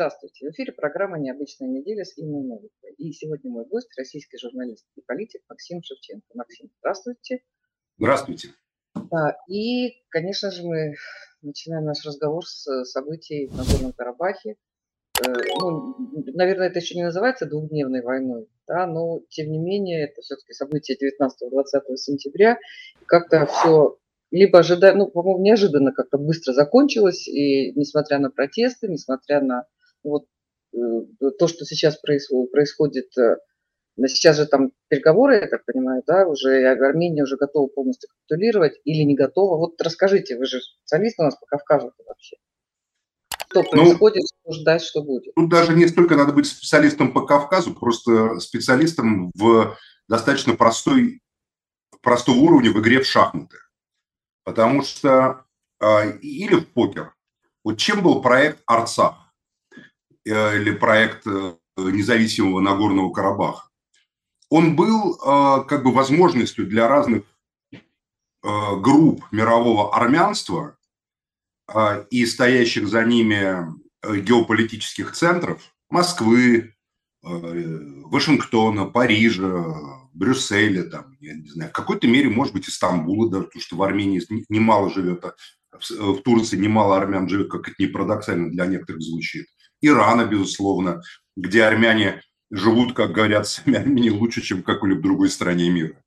Здравствуйте. В эфире программа «Необычная неделя» с Инной Новиковой. И сегодня мой гость – российский журналист и политик Максим Шевченко. Максим, здравствуйте. Здравствуйте. Да, и, конечно же, мы начинаем наш разговор с событий в Нагорном Карабахе. Э, ну, наверное, это еще не называется двухдневной войной, да, но, тем не менее, это все-таки события 19-20 сентября. Как-то все либо ожидаем, ну, по-моему, неожиданно как-то быстро закончилось, и несмотря на протесты, несмотря на вот э, то, что сейчас происходит, э, сейчас же там переговоры, я так понимаю, да, уже Армения уже готова полностью капитулировать или не готова. Вот расскажите, вы же специалист у нас по Кавказу вообще. Что ну, происходит, ну, что ждать, что будет? Тут даже не столько надо быть специалистом по Кавказу, просто специалистом в достаточно простой, простого уровня в игре в шахматы. Потому что э, или в покер. Вот чем был проект Арцах или проект э, независимого Нагорного Карабаха? Он был э, как бы возможностью для разных э, групп мирового армянства э, и стоящих за ними э, геополитических центров Москвы, э, Вашингтона, Парижа, Брюсселя, там, я не знаю, в какой-то мере, может быть, Истамбула, даже, потому что в Армении немало живет, а в Турции немало армян живет, как это не парадоксально для некоторых звучит. Ирана, безусловно, где армяне живут, как говорят сами армяне, лучше, чем в какой-либо другой стране мира.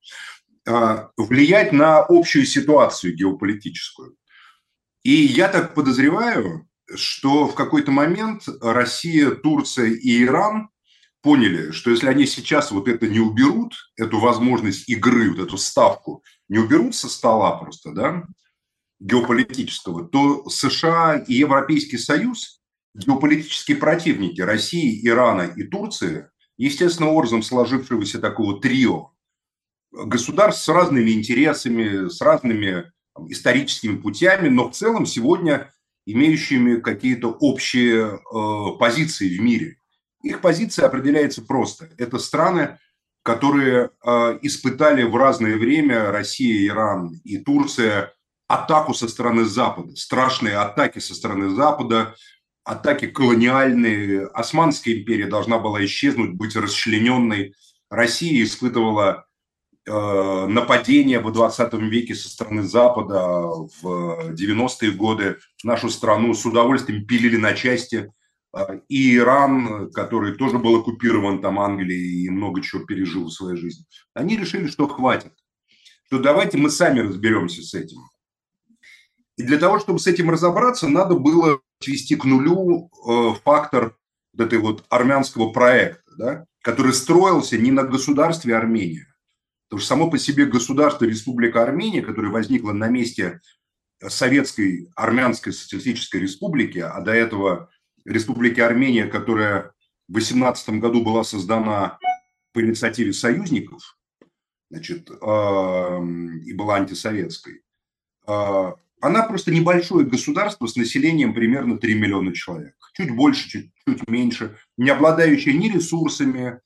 А, влиять на общую ситуацию геополитическую. И я так подозреваю, что в какой-то момент Россия, Турция и Иран поняли, что если они сейчас вот это не уберут, эту возможность игры, вот эту ставку, не уберут со стола просто, да, геополитического, то США и Европейский Союз, геополитические противники России, Ирана и Турции, естественным образом сложившегося такого трио государств с разными интересами, с разными историческими путями, но в целом сегодня имеющими какие-то общие э, позиции в мире – их позиция определяется просто. Это страны, которые э, испытали в разное время Россия, Иран и Турция атаку со стороны Запада, страшные атаки со стороны Запада, атаки колониальные. Османская империя должна была исчезнуть, быть расчлененной. Россия испытывала э, нападения в 20 веке со стороны Запада в 90-е годы. Нашу страну с удовольствием пилили на части – а, и Иран, который тоже был оккупирован там Англией и много чего пережил в своей жизни, они решили, что хватит, что давайте мы сами разберемся с этим. И для того, чтобы с этим разобраться, надо было свести к нулю э, фактор вот этой вот армянского проекта, да, который строился не на государстве Армения, потому что само по себе государство Республика Армения, которое возникло на месте Советской Армянской Социалистической Республики, а до этого Республики Армения, которая в 18 году была создана по инициативе союзников, значит, и была антисоветской, а, она просто небольшое государство с населением примерно 3 миллиона человек. Чуть больше, чуть, чуть меньше, не обладающее ни ресурсами,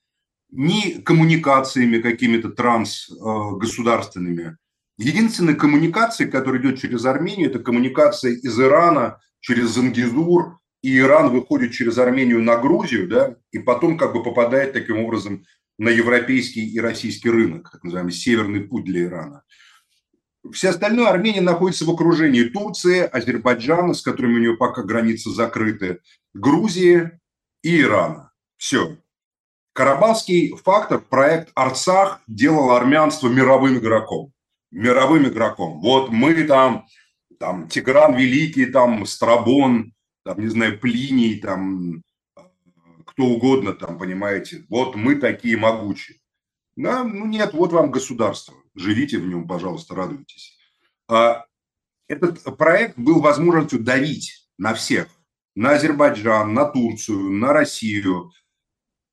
ни коммуникациями какими-то трансгосударственными. Единственная коммуникация, которая идет через Армению, это коммуникация из Ирана через Зангизур, и Иран выходит через Армению на Грузию, да, и потом как бы попадает таким образом на европейский и российский рынок, так называемый северный путь для Ирана. Все остальное Армения находится в окружении Турции, Азербайджана, с которыми у нее пока границы закрыты, Грузии и Ирана. Все. Карабахский фактор, проект Арцах делал армянство мировым игроком. Мировым игроком. Вот мы там, там Тигран Великий, там Страбон, там, не знаю, Плиний, там, кто угодно, там, понимаете, вот мы такие могучие. Да, ну нет, вот вам государство, живите в нем, пожалуйста, радуйтесь. А этот проект был возможностью давить на всех, на Азербайджан, на Турцию, на Россию,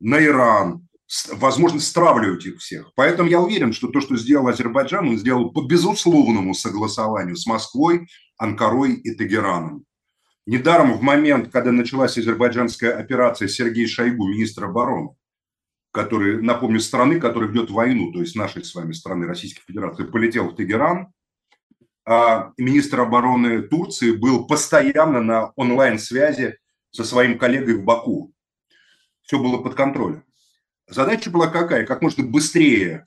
на Иран, возможность стравливать их всех. Поэтому я уверен, что то, что сделал Азербайджан, он сделал по безусловному согласованию с Москвой, Анкарой и Тегераном. Недаром в момент, когда началась азербайджанская операция Сергей Шойгу, министр обороны, который, напомню, страны, которая ведет войну, то есть нашей с вами страны Российской Федерации, полетел в Тегеран, а министр обороны Турции был постоянно на онлайн-связи со своим коллегой в Баку. Все было под контролем. Задача была какая? Как можно быстрее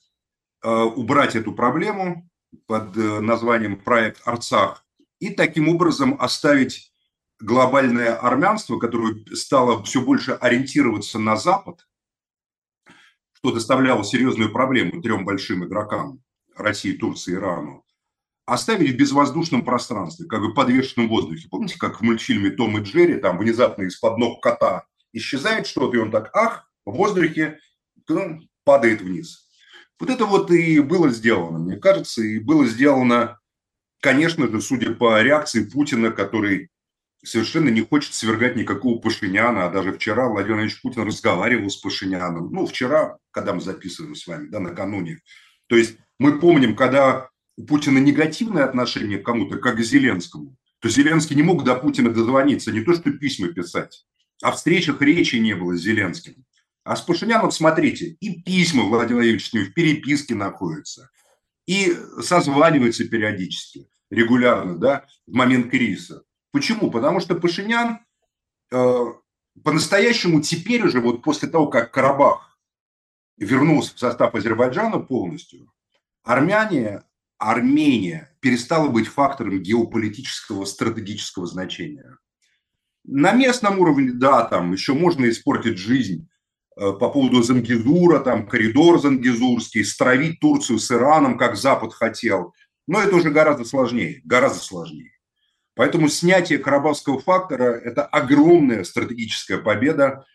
э, убрать эту проблему под э, названием проект Арцах и таким образом оставить глобальное армянство, которое стало все больше ориентироваться на Запад, что доставляло серьезную проблему трем большим игрокам – России, Турции, Ирану, оставили в безвоздушном пространстве, как бы подвешенном воздухе. Помните, как в мультфильме «Том и Джерри» там внезапно из-под ног кота исчезает что-то, и он так, ах, в воздухе падает вниз. Вот это вот и было сделано, мне кажется, и было сделано, конечно же, судя по реакции Путина, который совершенно не хочет свергать никакого Пашиняна, а даже вчера Владимир Владимирович Путин разговаривал с Пашиняном, ну, вчера, когда мы записываем с вами, да, накануне. То есть мы помним, когда у Путина негативное отношение к кому-то, как к Зеленскому, то Зеленский не мог до Путина дозвониться, не то что письма писать, а встречах речи не было с Зеленским. А с Пашиняном, смотрите, и письма Владимир Владимирович с ним в переписке находятся, и созваниваются периодически, регулярно, да, в момент кризиса. Почему? Потому что Пашинян э, по-настоящему теперь уже, вот после того, как Карабах вернулся в состав Азербайджана полностью, армяне Армения перестала быть фактором геополитического стратегического значения. На местном уровне, да, там еще можно испортить жизнь э, по поводу Зангизура, там коридор Зангизурский, стравить Турцию с Ираном, как Запад хотел. Но это уже гораздо сложнее, гораздо сложнее. Поэтому снятие карабахского фактора – это огромная стратегическая победа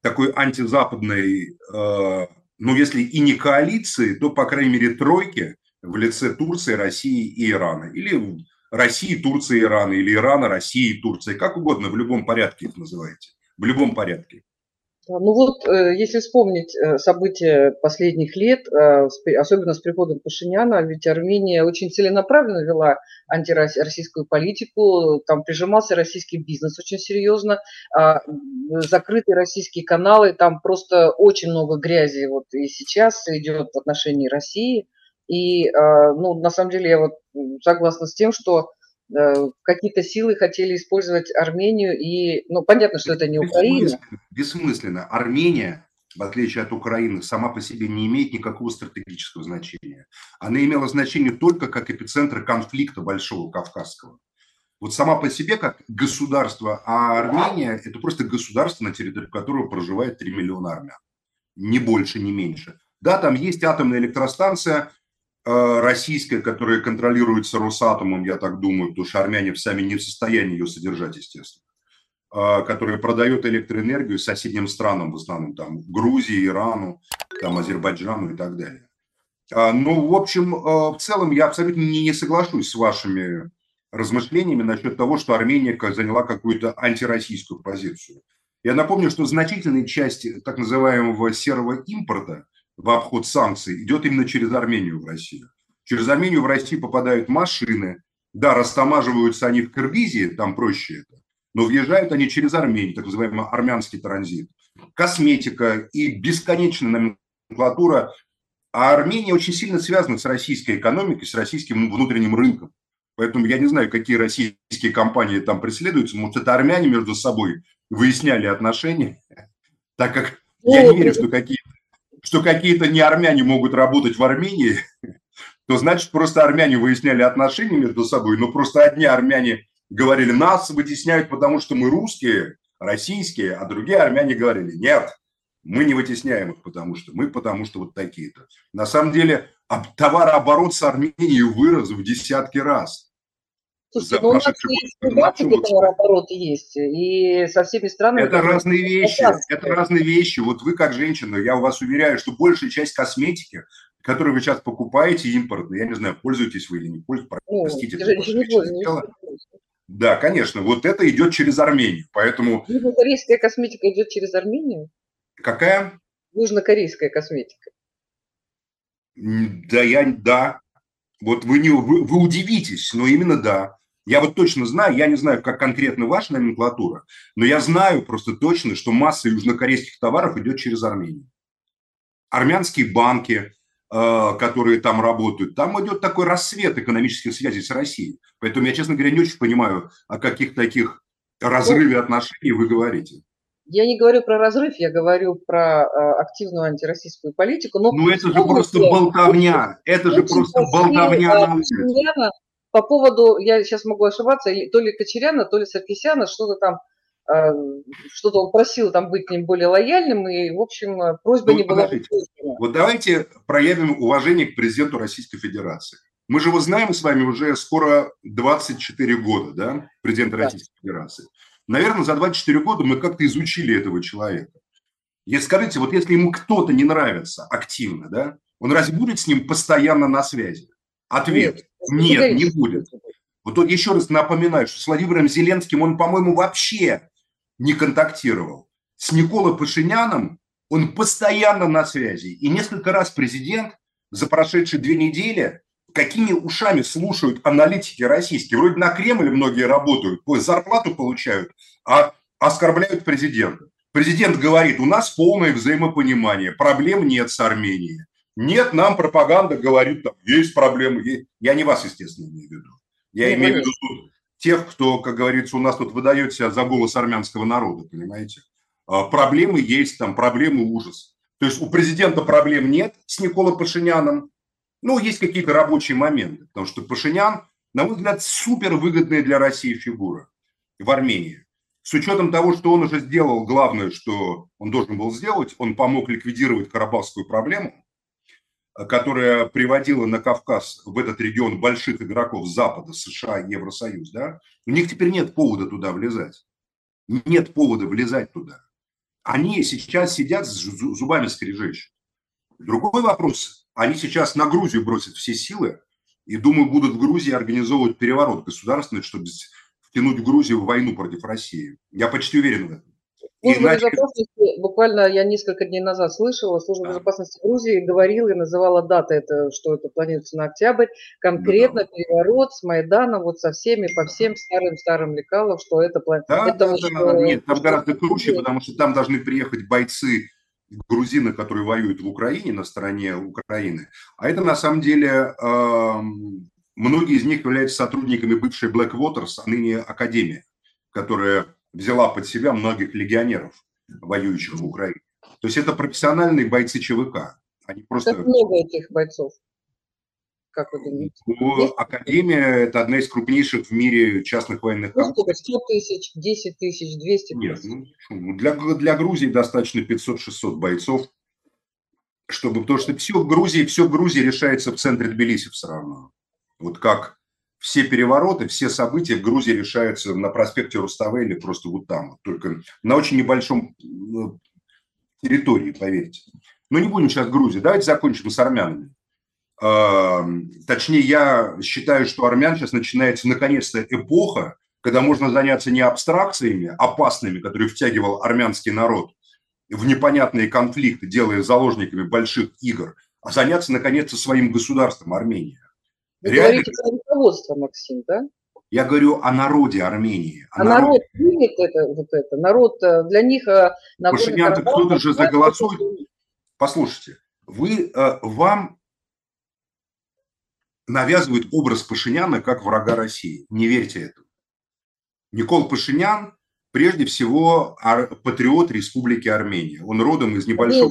такой антизападной, э, ну если и не коалиции, то, по крайней мере, тройки, в лице Турции, России и Ирана. Или России, Турции, Ирана, или Ирана, России, Турции, как угодно, в любом порядке их называете. В любом порядке. Ну вот, э, если вспомнить э, события последних лет, э, особенно с приходом Пашиняна, ведь Армения очень целенаправленно вела антироссийскую политику, там прижимался российский бизнес очень серьезно, а, закрытые российские каналы, там просто очень много грязи вот и сейчас идет в отношении России – и, ну, на самом деле, я вот согласна с тем, что какие-то силы хотели использовать Армению, и, ну, понятно, что это не Украина. Бессмысленно. Бессмысленно. Армения, в отличие от Украины, сама по себе не имеет никакого стратегического значения. Она имела значение только как эпицентр конфликта Большого Кавказского. Вот сама по себе как государство, а Армения – это просто государство, на территории которого проживает 3 миллиона армян. Ни больше, ни меньше. Да, там есть атомная электростанция, Э, российская, которая контролируется Росатомом, я так думаю, потому что армяне сами не в состоянии ее содержать, естественно, э, которая продает электроэнергию соседним странам, в основном там Грузии, Ирану, там Азербайджану и так далее. А, ну, в общем, э, в целом я абсолютно не соглашусь с вашими размышлениями насчет того, что Армения заняла какую-то антироссийскую позицию. Я напомню, что значительная часть так называемого серого импорта – в обход санкций идет именно через Армению в Россию. Через Армению в Россию попадают машины. Да, растамаживаются они в Киргизии, там проще это, но въезжают они через Армению, так называемый армянский транзит. Косметика и бесконечная номенклатура. А Армения очень сильно связана с российской экономикой, с российским внутренним рынком. Поэтому я не знаю, какие российские компании там преследуются. Может, это армяне между собой выясняли отношения, так как я не верю, что какие-то что какие-то не армяне могут работать в Армении, то значит просто армяне выясняли отношения между собой, но просто одни армяне говорили, нас вытесняют, потому что мы русские, российские, а другие армяне говорили, нет, мы не вытесняем их, потому что мы, потому что вот такие-то. На самом деле товарооборот с Арменией вырос в десятки раз. Слушайте, ну у нас есть прибалтика товарооборот есть, и со всеми странами... Это разные вещи, это разные вещи. Вот вы как женщина, я у вас уверяю, что большая часть косметики, которую вы сейчас покупаете, импортная, я не знаю, пользуетесь вы или не пользуетесь, ну, простите. Это да, конечно, вот это идет через Армению, поэтому... Южнокорейская косметика идет через Армению? Какая? Южнокорейская косметика. Да, я, да. Вот вы, не, вы, вы удивитесь, но именно да. Я вот точно знаю, я не знаю, как конкретно ваша номенклатура, но я знаю просто точно, что масса южнокорейских товаров идет через Армению. Армянские банки, э, которые там работают, там идет такой рассвет экономических связей с Россией. Поэтому я, честно говоря, не очень понимаю, о каких таких разрыве отношений вы говорите? Я не говорю про разрыв, я говорю про э, активную антироссийскую политику. Но ну это же просто болтовня, это же просто болтовня. По поводу, я сейчас могу ошибаться, то ли Кочеряна, то ли Саркисяна, что-то там э, что-то он просил там быть к ним более лояльным, и, в общем, просьба ну, не была... Вот давайте проявим уважение к президенту Российской Федерации. Мы же его знаем с вами уже скоро 24 года, да, президента да. Российской Федерации. Наверное, за 24 года мы как-то изучили этого человека. Если скажите, вот если ему кто-то не нравится активно, да, он разве будет с ним постоянно на связи? Ответ – нет, не будет. Вот тут еще раз напоминаю, что с Владимиром Зеленским он, по-моему, вообще не контактировал. С Николой Пашиняном он постоянно на связи. И несколько раз президент за прошедшие две недели какими ушами слушают аналитики российские. Вроде на Кремле многие работают, зарплату получают, а оскорбляют президента. Президент говорит, у нас полное взаимопонимание, проблем нет с Арменией. Нет, нам пропаганда говорит, там, есть проблемы. Есть. Я не вас, естественно, имею в виду. Я не имею в виду тех, кто, как говорится, у нас тут выдает себя за голос армянского народа, понимаете? А, проблемы есть, там проблемы ужас. То есть у президента проблем нет с Николой Пашиняном, ну, есть какие-то рабочие моменты, потому что Пашинян, на мой взгляд, супер выгодная для России фигура в Армении. С учетом того, что он уже сделал главное, что он должен был сделать, он помог ликвидировать карабахскую проблему, которая приводила на Кавказ, в этот регион, больших игроков Запада, США, Евросоюз, да, у них теперь нет повода туда влезать. Нет повода влезать туда. Они сейчас сидят с зубами скрежещут. Другой вопрос, они сейчас на Грузию бросят все силы и, думаю, будут в Грузии организовывать переворот государственный, чтобы втянуть Грузию в войну против России. Я почти уверен в этом. Служба Иначе... безопасности, буквально я несколько дней назад слышала, служба да. безопасности Грузии говорила и называла даты, это, что это планируется на октябрь, конкретно да. переворот с Майдана, вот со всеми, по всем старым-старым лекалам, что это. Да, это да, вот, да, нет, там гораздо круче, потому что там должны приехать бойцы грузины, которые воюют в Украине, на стороне Украины. А это на самом деле многие из них являются сотрудниками бывшей Black Waters, а ныне Академия, которая взяла под себя многих легионеров, воюющих в Украине. То есть это профессиональные бойцы ЧВК. Они просто... Как много этих бойцов? Как вы думаете? Ну, Академия – это одна из крупнейших в мире частных военных ну, сколько, 100 тысяч, 10 тысяч, 200 Нет, ну, для, для Грузии достаточно 500-600 бойцов, чтобы, потому что все в Грузии, все в Грузии решается в центре Тбилиси все равно. Вот как все перевороты, все события в Грузии решаются на проспекте Руставели, просто вот там, только на очень небольшом ну, территории, поверьте. Но не будем сейчас Грузии. Давайте закончим с армянами. Точнее, я считаю, что армян сейчас начинается наконец-то эпоха, когда можно заняться не абстракциями опасными, которые втягивал армянский народ в непонятные конфликты, делая заложниками больших игр, а заняться наконец-то своим государством Армения. Вы Реально... говорите про руководство, Максим, да? Я говорю о народе Армении. а народ примет это, вот это? Народ э, для них... Э, Пашинян, кто-то же заголосует. Послушайте, вы, э, вам навязывают образ Пашиняна как врага России. Не верьте этому. Никол Пашинян прежде всего патриот Республики Армения. Он родом из небольшого...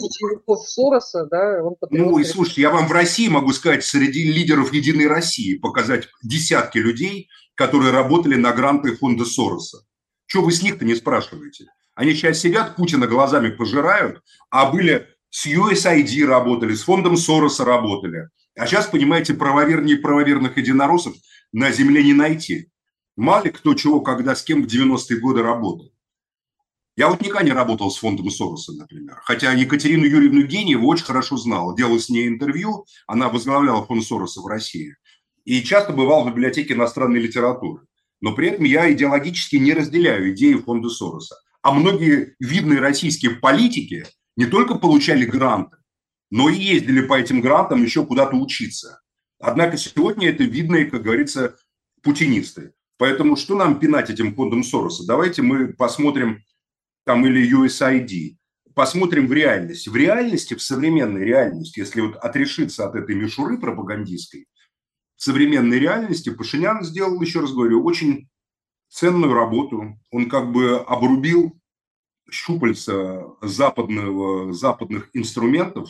Сороса, да? Он ну и слушайте, я вам в России могу сказать, среди лидеров Единой России показать десятки людей, которые работали на гранты фонда Сороса. Что вы с них-то не спрашиваете? Они сейчас сидят, Путина глазами пожирают, а были с USAID работали, с фондом Сороса работали. А сейчас, понимаете, правовернее правоверных единороссов на земле не найти. Мало кто чего, когда с кем в 90-е годы работал. Я вот никогда не работал с фондом Сороса, например. Хотя Екатерину Юрьевну Гениеву очень хорошо знал. Делал с ней интервью, она возглавляла фонд Сороса в России. И часто бывал в библиотеке иностранной литературы. Но при этом я идеологически не разделяю идеи фонда Сороса. А многие видные российские политики не только получали гранты, но и ездили по этим грантам еще куда-то учиться. Однако сегодня это видные, как говорится, путинисты. Поэтому что нам пинать этим фондом Сороса? Давайте мы посмотрим там или USAID, посмотрим в реальности. В реальности, в современной реальности, если вот отрешиться от этой мишуры пропагандистской, в современной реальности Пашинян сделал, еще раз говорю, очень ценную работу. Он как бы обрубил щупальца западного, западных инструментов,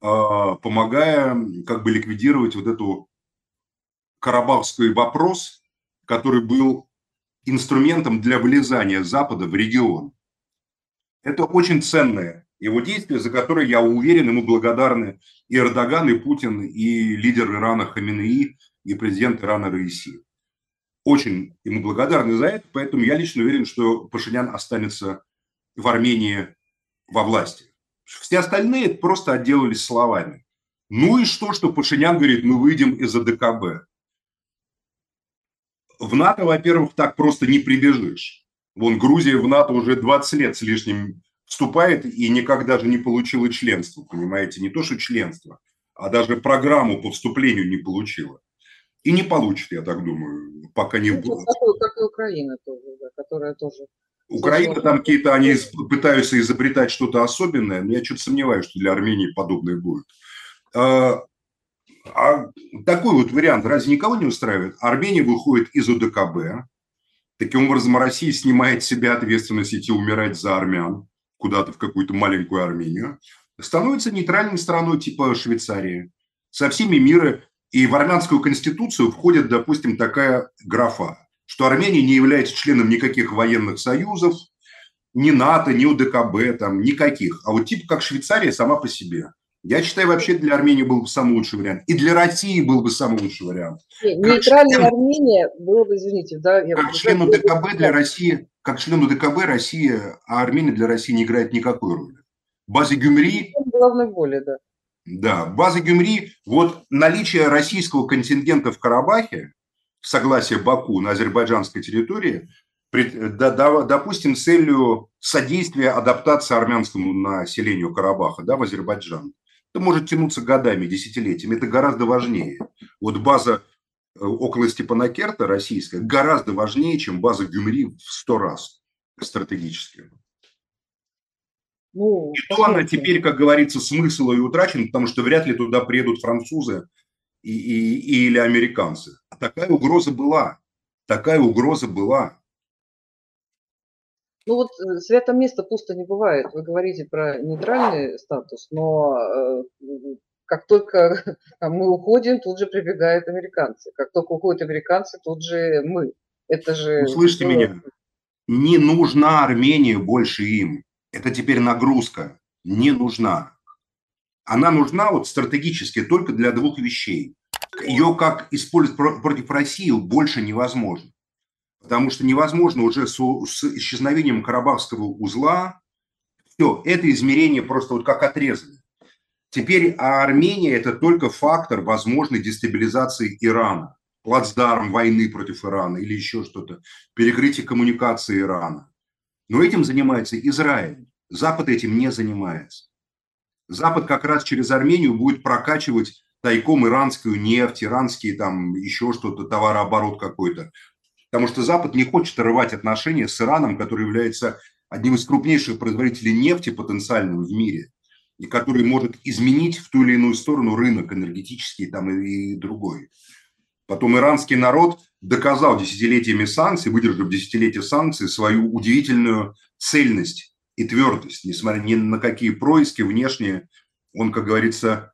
а, помогая как бы ликвидировать вот эту карабахский вопрос, который был инструментом для вылезания Запада в регион. Это очень ценное его действие, за которое, я уверен, ему благодарны и Эрдоган, и Путин, и лидер Ирана Хаминеи, и президент Ирана Раиси. Очень ему благодарны за это, поэтому я лично уверен, что Пашинян останется в Армении во власти. Все остальные просто отделались словами. Ну и что, что Пашинян говорит, мы выйдем из АДКБ. В НАТО, во-первых, так просто не прибежишь. Вон Грузия в НАТО уже 20 лет с лишним вступает и никак даже не получила членство, понимаете, не то что членство, а даже программу по вступлению не получила. И не получит, я так думаю, пока не будет. Ну, как, как и Украина тоже, да, которая тоже Украина там какие-то, они пытаются изобретать что-то особенное, но я чуть сомневаюсь, что для Армении подобное будет. А, такой вот вариант разве никого не устраивает? Армения выходит из УДКБ, таким образом Россия снимает с себя ответственность идти умирать за армян куда-то в какую-то маленькую Армению, становится нейтральной страной типа Швейцарии, со всеми мира, и в армянскую конституцию входит, допустим, такая графа что Армения не является членом никаких военных союзов, ни НАТО, ни УДКБ, там, никаких. А вот типа как Швейцария сама по себе. Я считаю, вообще для Армении был бы самый лучший вариант. И для России был бы самый лучший вариант. Нейтральная член, Армения было бы, извините, да? Я как член УДКБ для России, как член УДКБ Россия, а Армения для России не играет никакой роли. База Гюмри... Главной воли, да. Да, база Гюмри, вот наличие российского контингента в Карабахе, согласия Баку на азербайджанской территории, допустим, целью содействия адаптации армянскому населению Карабаха да, в Азербайджан. Это может тянуться годами, десятилетиями. Это гораздо важнее. Вот база э, около Степанакерта российская гораздо важнее, чем база Гюмри в сто раз стратегически. Ну, и то она теперь, как говорится, смысл и утрачен, потому что вряд ли туда приедут французы и, и, или американцы. А такая угроза была. Такая угроза была. Ну вот э, свято место пусто не бывает. Вы говорите про нейтральный статус, но э, как только мы уходим, тут же прибегают американцы. Как только уходят американцы, тут же мы. Это же... Услышьте меня. Не нужна Армения больше им. Это теперь нагрузка. Не нужна она нужна вот стратегически только для двух вещей. Ее как использовать против России больше невозможно. Потому что невозможно уже с, с исчезновением Карабахского узла, все, это измерение просто вот как отрезано. Теперь а Армения – это только фактор возможной дестабилизации Ирана, плацдарм войны против Ирана или еще что-то, перекрытие коммуникации Ирана. Но этим занимается Израиль. Запад этим не занимается. Запад как раз через Армению будет прокачивать тайком иранскую нефть, иранские там еще что-то, товарооборот какой-то. Потому что Запад не хочет рвать отношения с Ираном, который является одним из крупнейших производителей нефти потенциальным в мире, и который может изменить в ту или иную сторону рынок энергетический там и, другой. Потом иранский народ доказал десятилетиями санкций, выдержав десятилетия санкций, свою удивительную цельность и твердость, несмотря ни на какие происки внешние, он, как говорится,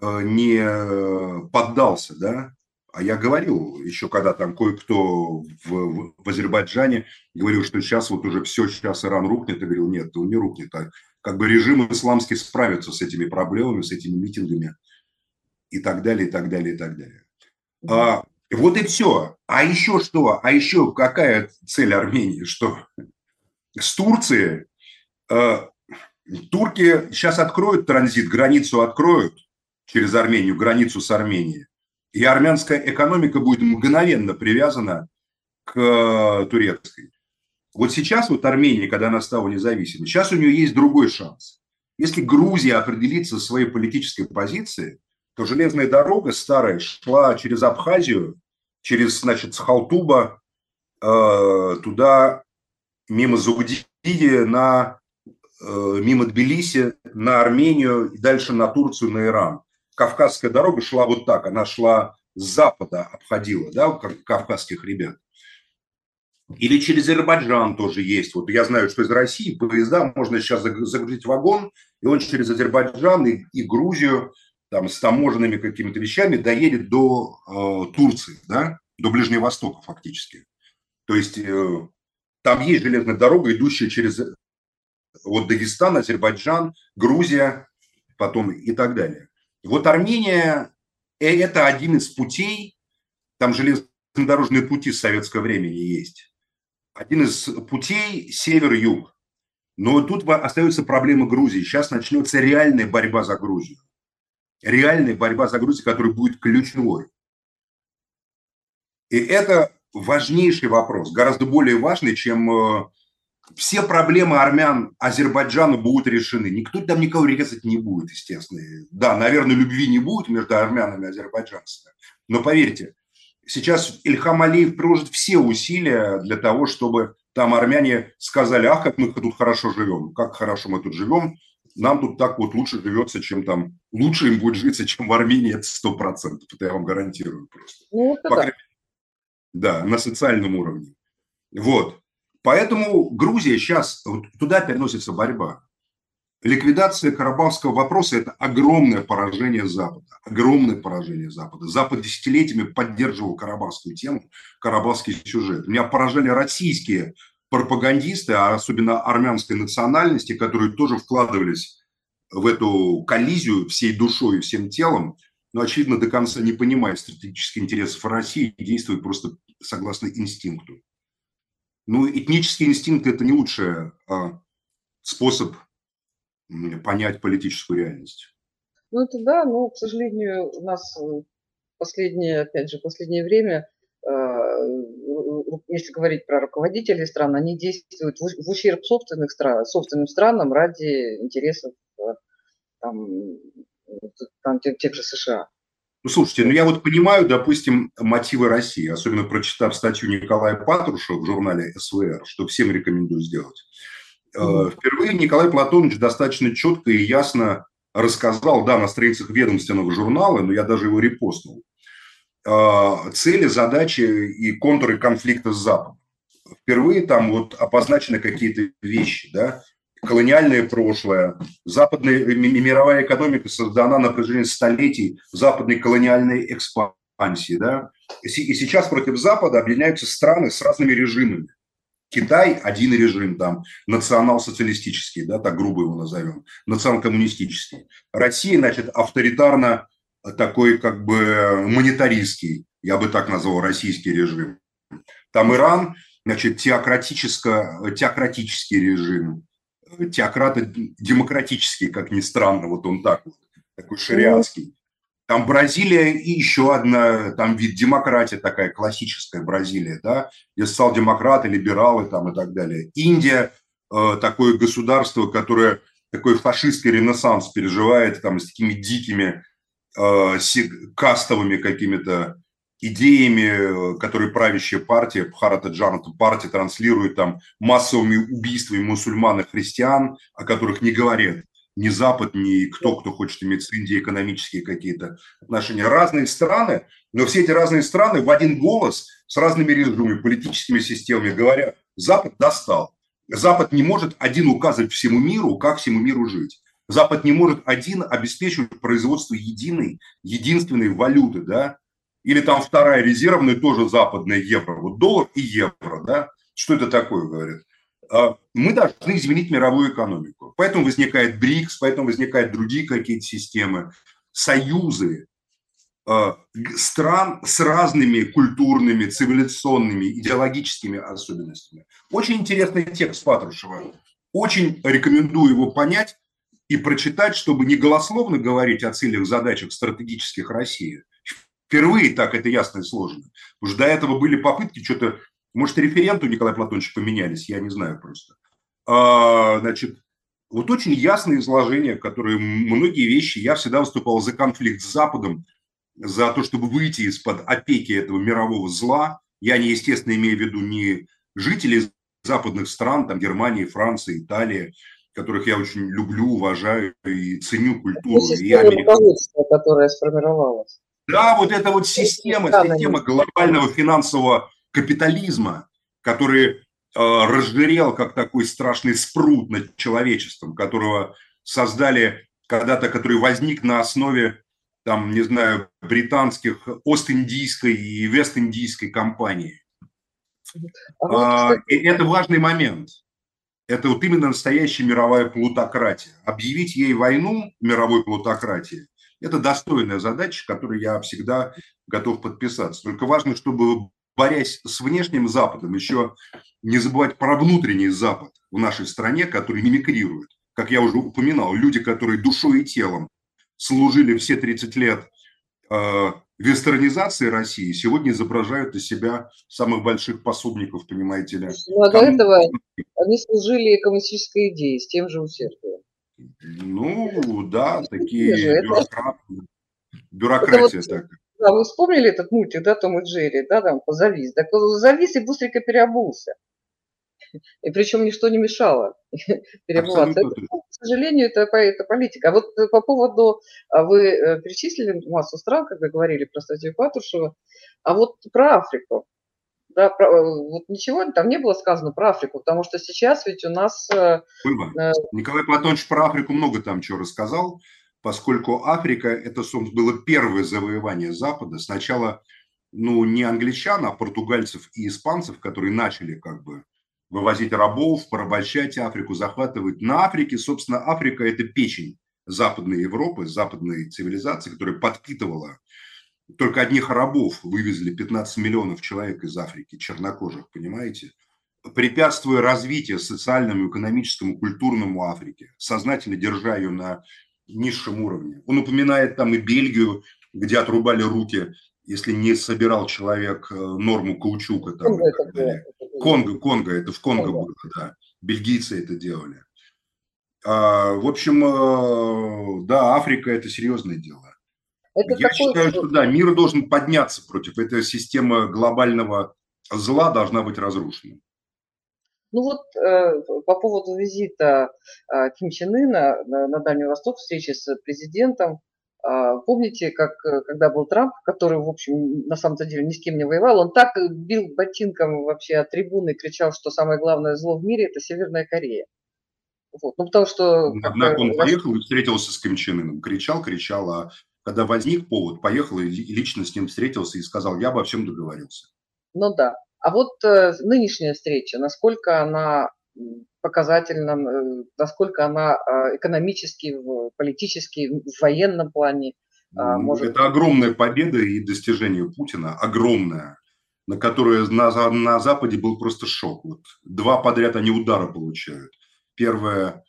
э, не поддался, да, а я говорил еще, когда там кое-кто в, в Азербайджане говорил, что сейчас вот уже все, сейчас Иран рухнет, я говорил, нет, он не рухнет. А как бы режим исламский справится с этими проблемами, с этими митингами и так далее, и так далее, и так далее. А, вот и все. А еще что? А еще какая цель Армении? Что с Турцией Э, турки сейчас откроют транзит, границу откроют через Армению, границу с Арменией. И армянская экономика будет мгновенно привязана к э, турецкой. Вот сейчас вот Армения, когда она стала независимой, сейчас у нее есть другой шанс. Если Грузия определится своей политической позицией, то железная дорога старая шла через Абхазию, через, значит, Схалтуба, э, туда мимо Зугдиди на Э, мимо Тбилиси на Армению и дальше на Турцию, на Иран. Кавказская дорога шла вот так, она шла с запада, обходила, да, кавказских ребят. Или через Азербайджан тоже есть. Вот я знаю, что из России поезда можно сейчас загрузить вагон, и он через Азербайджан и, и Грузию там, с таможенными какими-то вещами доедет до э, Турции, да, до Ближнего Востока фактически. То есть э, там есть железная дорога, идущая через вот Дагестан, Азербайджан, Грузия, потом и так далее. Вот Армения – это один из путей, там железнодорожные пути с советского времени есть. Один из путей север-юг. Но тут остается проблема Грузии. Сейчас начнется реальная борьба за Грузию. Реальная борьба за Грузию, которая будет ключевой. И это важнейший вопрос, гораздо более важный, чем э, все проблемы армян Азербайджана будут решены. Никто там никого резать не будет, естественно. Да, наверное, любви не будет между армянами и азербайджанцами. Но поверьте, сейчас Ильхам Алиев приложит все усилия для того, чтобы там армяне сказали, ах, как мы тут хорошо живем, как хорошо мы тут живем, нам тут так вот лучше живется, чем там, лучше им будет житься, чем в Армении, это сто процентов, это я вам гарантирую просто. Ну, это да. да, на социальном уровне. Вот. Поэтому Грузия сейчас, вот туда переносится борьба. Ликвидация карабахского вопроса – это огромное поражение Запада. Огромное поражение Запада. Запад десятилетиями поддерживал карабахскую тему, карабахский сюжет. Меня поражали российские пропагандисты, а особенно армянской национальности, которые тоже вкладывались в эту коллизию всей душой и всем телом, но, очевидно, до конца не понимая стратегических интересов России и действуют просто согласно инстинкту. Ну, этнический инстинкт – это не лучший а, способ понять политическую реальность. Ну, это да, но, к сожалению, у нас э, последнее, опять же, последнее время, а, если говорить про руководителей стран, они действуют в ущерб собственных стран, собственным странам ради интересов э, там, там, тех же США. Ну, слушайте, ну я вот понимаю, допустим, мотивы России, особенно прочитав статью Николая Патрушева в журнале СВР, что всем рекомендую сделать. Mm-hmm. Впервые Николай Платонович достаточно четко и ясно рассказал, да, на страницах ведомственного журнала, но я даже его репостнул, э, цели, задачи и контуры конфликта с Западом. Впервые там вот обозначены какие-то вещи, да, колониальное прошлое. Западная мировая экономика создана на протяжении столетий западной колониальной экспансии. Да? И сейчас против Запада объединяются страны с разными режимами. Китай – один режим, там, национал-социалистический, да, так грубо его назовем, национал-коммунистический. Россия, значит, авторитарно такой как бы монетаристский, я бы так назвал, российский режим. Там Иран, значит, теократическо, теократический режим теократы демократические, как ни странно, вот он так вот, такой шариатский. Там Бразилия и еще одна, там вид демократии такая классическая Бразилия, да, где социал-демократы, либералы там и так далее. Индия, э, такое государство, которое такой фашистский ренессанс переживает там с такими дикими э, кастовыми какими-то идеями, которые правящая партия, Бхарата Джаната партия транслирует там массовыми убийствами мусульман и христиан, о которых не говорят ни Запад, ни кто, кто хочет иметь с Индией экономические какие-то отношения. Разные страны, но все эти разные страны в один голос с разными режимами, политическими системами говорят, Запад достал. Запад не может один указывать всему миру, как всему миру жить. Запад не может один обеспечивать производство единой, единственной валюты, да, или там вторая резервная, тоже западная евро. Вот доллар и евро, да? Что это такое, говорят? А, мы должны изменить мировую экономику. Поэтому возникает БРИКС, поэтому возникают другие какие-то системы, союзы а, стран с разными культурными, цивилизационными, идеологическими особенностями. Очень интересный текст Патрушева. Очень рекомендую его понять и прочитать, чтобы не голословно говорить о целях, задачах стратегических России, Впервые так это ясно и сложно. Что до этого были попытки что-то... Может, референту Николая Платоновича поменялись, я не знаю просто. А, значит, вот очень ясное изложение, которое многие вещи... Я всегда выступал за конфликт с Западом, за то, чтобы выйти из-под опеки этого мирового зла. Я, не, естественно, имею в виду не жителей западных стран, там Германии, Франции, Италии, которых я очень люблю, уважаю и ценю культуру. Это и Америка. которое сформировалось. Да, вот эта вот система, система глобального финансового капитализма, который разжирел, как такой страшный спрут над человечеством, которого создали когда-то, который возник на основе, там, не знаю, британских Ост-Индийской и Вест-Индийской компании. А, и это важный момент. Это вот именно настоящая мировая плутократия. Объявить ей войну, мировой плутократии, это достойная задача, которой я всегда готов подписаться. Только важно, чтобы, борясь с внешним Западом, еще не забывать про внутренний Запад в нашей стране, который мимикрирует. Как я уже упоминал, люди, которые душой и телом служили все 30 лет э, вестернизации России сегодня изображают из себя самых больших пособников, понимаете ли. Ну, а до этого они служили коммунистической идее с тем же усердием. Ну, да, такие бюрократы. Бюрократия вот, такая. Да, вы вспомнили этот мультик, да, Том и Джерри, да, там, позавис. Так завис и быстренько переобулся. И причем ничто не мешало перебываться. Это, к сожалению, это, это политика. А вот э, по поводу, а вы э, перечислили массу стран, когда говорили про статью Патрушева, а вот про Африку. Да, про, э, вот ничего там не было сказано про Африку, потому что сейчас ведь у нас... Было. Николай Платонович про Африку много там чего рассказал, поскольку Африка, это, собственно, было первое завоевание Запада. Сначала, ну, не англичан, а португальцев и испанцев, которые начали как бы вывозить рабов, порабощать Африку, захватывать. На Африке, собственно, Африка – это печень Западной Европы, западной цивилизации, которая подпитывала только одних рабов вывезли 15 миллионов человек из Африки, чернокожих, понимаете? Препятствуя развитию социальному, экономическому, культурному Африки, сознательно держа ее на низшем уровне. Он упоминает там и Бельгию, где отрубали руки, если не собирал человек э, норму каучука. Там, Конго, это Конго, Конго, это в Конго, Конго. было, да. Бельгийцы это делали. А, в общем, э, да, Африка – это серьезное дело. Это Я такой... считаю, что да, мир должен подняться против этой системы глобального зла должна быть разрушена. Ну вот э, по поводу визита э, Ким Чен Ына на, на Дальний Восток, встречи с президентом, а, помните, как э, когда был Трамп, который, в общем, на самом-то деле ни с кем не воевал, он так бил ботинком вообще от трибуны, кричал, что самое главное зло в мире – это Северная Корея. Вот. Ну, потому что... Однако он поехал и встретился с Ким Чен Ыном. Кричал, кричал, а когда возник повод, поехал и лично с ним встретился и сказал, я обо всем договорился. Ну да. А вот э, нынешняя встреча, насколько она показательна, э, насколько она а, экономически, политически, в военном плане а, может... Это огромная победа и достижение Путина, огромная, на которое на, на Западе был просто шок. Вот два подряд они удара получают. Первое,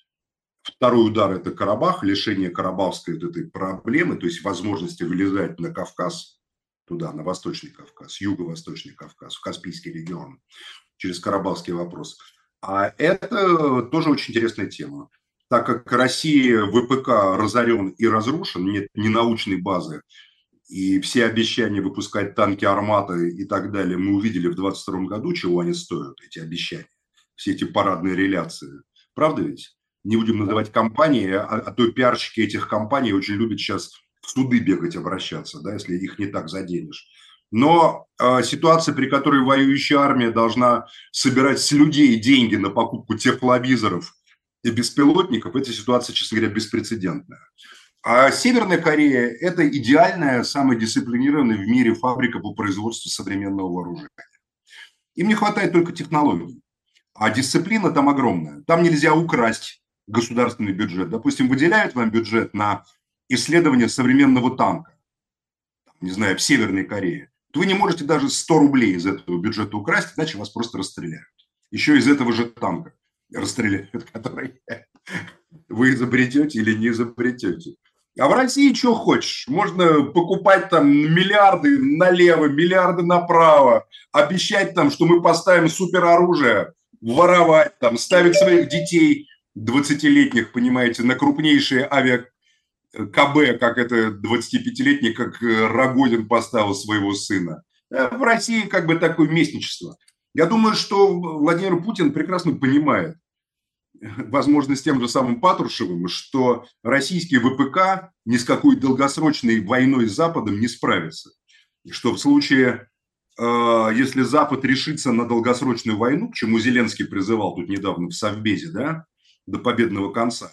второй удар – это Карабах, лишение карабахской вот этой проблемы, то есть возможности вылезать на Кавказ, туда, на Восточный Кавказ, Юго-Восточный Кавказ, в Каспийский регион, через Карабахский вопрос – а это тоже очень интересная тема. Так как Россия ВПК разорен и разрушен, нет ни научной базы, и все обещания выпускать танки «Армата» и так далее мы увидели в 2022 году, чего они стоят, эти обещания, все эти парадные реляции. Правда ведь? Не будем называть компании, а, а то пиарщики этих компаний очень любят сейчас в суды бегать, обращаться, да, если их не так заденешь. Но э, ситуация, при которой воюющая армия должна собирать с людей деньги на покупку тепловизоров и беспилотников, эта ситуация, честно говоря, беспрецедентная. А Северная Корея – это идеальная, самая дисциплинированная в мире фабрика по производству современного вооружения. Им не хватает только технологий. А дисциплина там огромная. Там нельзя украсть государственный бюджет. Допустим, выделяют вам бюджет на исследование современного танка, не знаю, в Северной Корее то вы не можете даже 100 рублей из этого бюджета украсть, иначе вас просто расстреляют. Еще из этого же танка расстреляют, который вы изобретете или не изобретете. А в России что хочешь? Можно покупать там миллиарды налево, миллиарды направо, обещать там, что мы поставим супероружие, воровать там, ставить своих детей 20-летних, понимаете, на крупнейшие авиа КБ, как это 25-летний, как э, Рогозин поставил своего сына. Э, в России как бы такое местничество. Я думаю, что Владимир Путин прекрасно понимает, возможно, с тем же самым Патрушевым, что российский ВПК ни с какой долгосрочной войной с Западом не справится. И что в случае э, если Запад решится на долгосрочную войну, к чему Зеленский призывал тут недавно в Совбезе, да, до победного конца,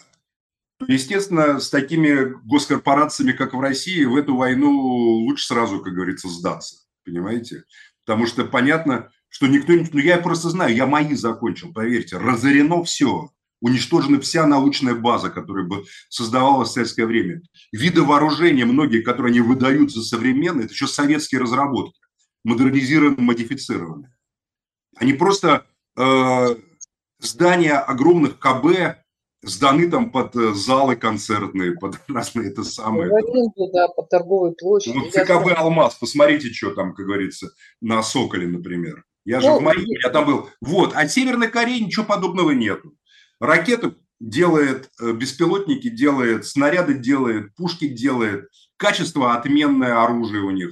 естественно, с такими госкорпорациями, как в России, в эту войну лучше сразу, как говорится, сдаться, понимаете? Потому что понятно, что никто не... Ну, я просто знаю, я мои закончил, поверьте. Разорено все. Уничтожена вся научная база, которая бы создавалась в советское время. Виды вооружения, многие, которые они выдают за современные, это еще советские разработки, модернизированные, модифицированные. Они просто э, здания огромных КБ сданы там под э, залы концертные, под разные это самое. В да, под торговой площадью. Вот ЦКБ «Алмаз», посмотрите, что там, как говорится, на Соколе, например. Я же ну, в Марии, я там был. Вот, а Северной Корее ничего подобного нету. Ракеты делает, э, беспилотники делает, снаряды делает, пушки делает. Качество отменное оружие у них.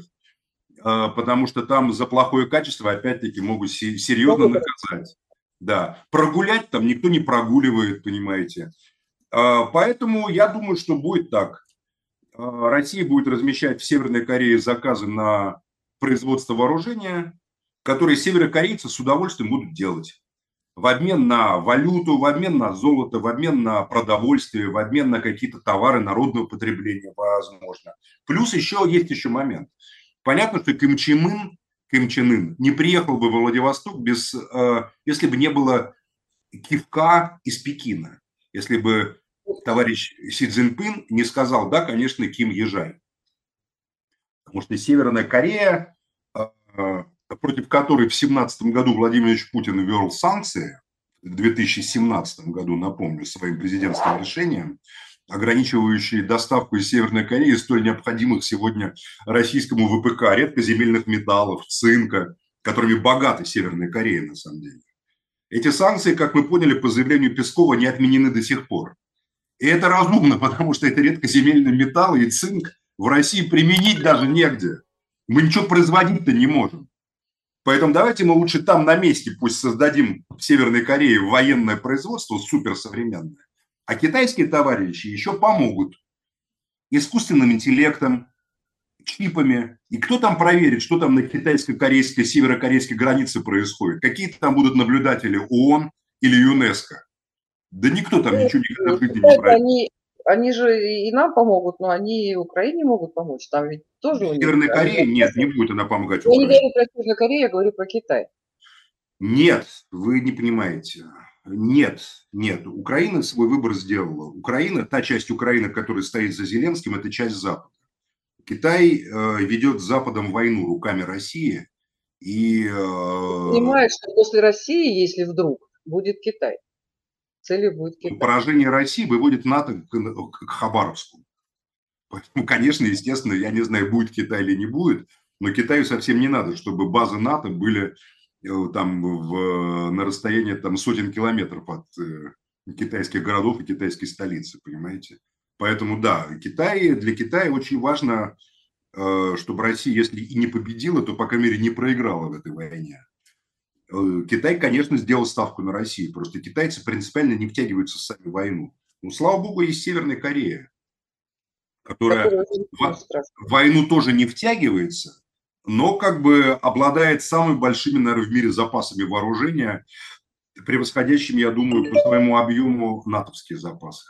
Э, потому что там за плохое качество, опять-таки, могут серьезно наказать. Да, прогулять там никто не прогуливает, понимаете. Э, поэтому я думаю, что будет так. Россия будет размещать в Северной Корее заказы на производство вооружения, которые северокорейцы с удовольствием будут делать в обмен на валюту, в обмен на золото, в обмен на продовольствие, в обмен на какие-то товары народного потребления, возможно. Плюс еще есть еще момент. Понятно, что Ким Чен Ын, Ким Чен Ын не приехал бы в Владивосток без, э, если бы не было кивка из Пекина, если бы товарищ Си Цзиньпин не сказал, да, конечно, Ким, езжай. Потому что Северная Корея э, против которой в 2017 году Владимир Ильич Путин ввел санкции, в 2017 году, напомню, своим президентским решением, ограничивающие доставку из Северной Кореи столь необходимых сегодня российскому ВПК редкоземельных металлов, цинка, которыми богата Северная Корея на самом деле. Эти санкции, как мы поняли по заявлению Пескова, не отменены до сих пор. И это разумно, потому что это редкоземельные металлы и цинк в России применить даже негде. Мы ничего производить-то не можем. Поэтому давайте мы лучше там на месте пусть создадим в Северной Корее военное производство суперсовременное, а китайские товарищи еще помогут искусственным интеллектом, чипами. И кто там проверит, что там на китайско-корейской, северокорейской границе происходит? Какие там будут наблюдатели ООН или ЮНЕСКО? Да никто там ничего никогда в жизни не проверит. Они, они же и нам помогут, но они и Украине могут помочь. Там ведь тоже у них... Северной Корее нет, не будет она помогать Я Украине. не говорю про Северную Корею, я говорю про Китай. Нет, вы не понимаете. Нет, нет. Украина свой выбор сделала. Украина, та часть Украины, которая стоит за Зеленским, это часть Запада. Китай э, ведет с Западом войну руками России. И, э, Понимает, что после России, если вдруг, будет Китай. Целью будет Китай. Поражение России выводит НАТО к, к Хабаровску. Поэтому, конечно, естественно, я не знаю, будет Китай или не будет, но Китаю совсем не надо, чтобы базы НАТО были там в, на расстоянии там, сотен километров от э, китайских городов и китайской столицы, понимаете? Поэтому да, Китай, для Китая очень важно, э, чтобы Россия, если и не победила, то, по крайней мере, не проиграла в этой войне. Э, Китай, конечно, сделал ставку на Россию, просто китайцы принципиально не втягиваются в сами войну. Ну, слава богу, есть Северная Корея, которая в войну тоже не втягивается, но как бы обладает самыми большими, наверное, в мире запасами вооружения, превосходящими, я думаю, по своему объему натовские запасы.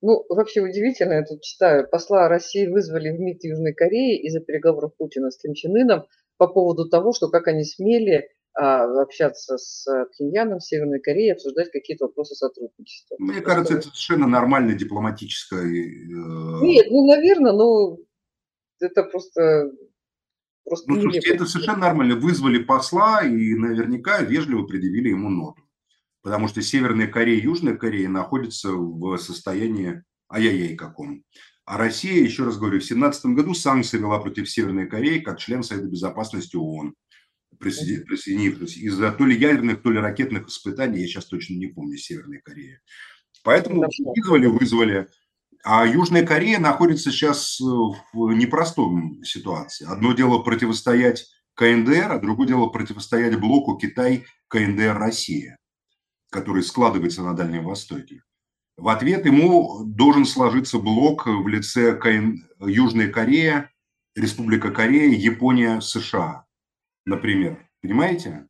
Ну, вообще удивительно, я тут читаю, посла России вызвали в МИД Южной Кореи из-за переговоров Путина с Ким Чен Ыном по поводу того, что как они смели а, общаться с Пхеньяном, Северной Кореей, обсуждать какие-то вопросы сотрудничества. Мне кажется, это совершенно нормальное дипломатическое... Э, Нет, ну, наверное, но это просто... просто ну, слушайте, это совершенно нормально. Вызвали посла и наверняка вежливо предъявили ему ноту. Потому что Северная Корея и Южная Корея находятся в состоянии ай-яй-яй каком. А Россия, еще раз говорю, в 2017 году санкции вела против Северной Кореи как член Совета Безопасности ООН присоединившись из-за то ли ядерных, то ли ракетных испытаний, я сейчас точно не помню, Северной Кореи. Поэтому вызвали, вызвали. А Южная Корея находится сейчас в непростой ситуации. Одно дело противостоять КНДР, а другое дело противостоять блоку Китай, КНДР, Россия, который складывается на Дальнем Востоке. В ответ ему должен сложиться блок в лице КН... Южная Корея, Республика Корея, Япония, США, например. Понимаете?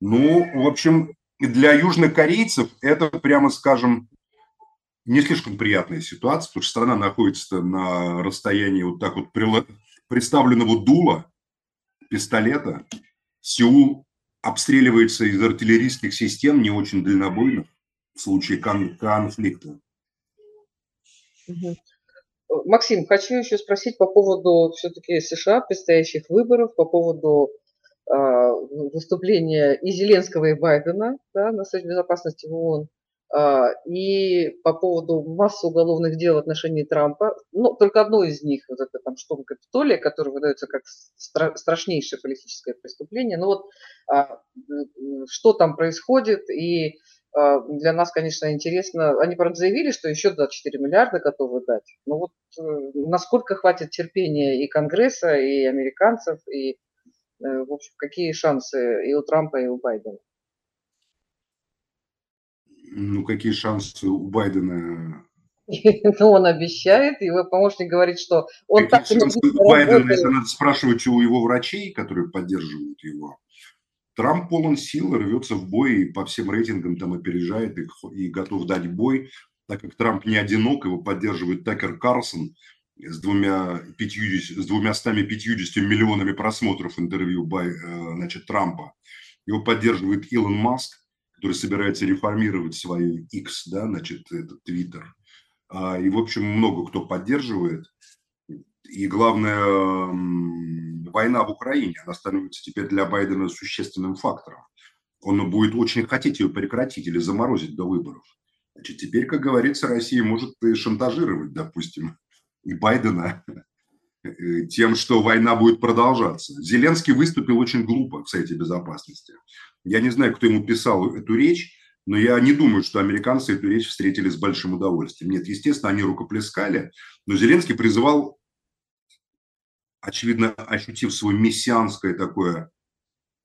Ну, в общем, для южнокорейцев это, прямо скажем, не слишком приятная ситуация, потому что страна находится на расстоянии вот так вот представленного дула пистолета. Сеул обстреливается из артиллерийских систем, не очень дальнобойных, в случае кон- конфликта. Максим, хочу еще спросить по поводу все-таки США, предстоящих выборов, по поводу э, выступления и Зеленского, и Байдена да, на Совете Безопасности в ООН. А, и по поводу массы уголовных дел в отношении Трампа, ну, только одно из них, вот это там штурм Капитолия, который выдается как стра- страшнейшее политическое преступление. Ну вот а, что там происходит, и а, для нас, конечно, интересно, они, правда, заявили, что еще 24 миллиарда готовы дать. Но вот э, насколько хватит терпения и Конгресса, и американцев, и, э, в общем, какие шансы и у Трампа, и у Байдена? Ну, какие шансы у Байдена? Ну, он обещает, его помощник говорит, что он Какие так шансы у Байдена, если надо спрашивать у его врачей, которые поддерживают его? Трамп полон сил, рвется в бой и по всем рейтингам там опережает их и готов дать бой, так как Трамп не одинок, его поддерживает Такер Карлсон с двумя, 50, с двумя 150 миллионами просмотров интервью Бай, э, значит, Трампа. Его поддерживает Илон Маск, который собирается реформировать свою X, да, значит, этот Твиттер. А, и, в общем, много кто поддерживает. И главное, война в Украине, она становится теперь для Байдена существенным фактором. Он будет очень хотеть ее прекратить или заморозить до выборов. Значит, теперь, как говорится, Россия может и шантажировать, допустим, и Байдена тем, что война будет продолжаться. Зеленский выступил очень глупо в Совете Безопасности. Я не знаю, кто ему писал эту речь, но я не думаю, что американцы эту речь встретили с большим удовольствием. Нет, естественно, они рукоплескали, но Зеленский призывал, очевидно, ощутив свою мессианское такое,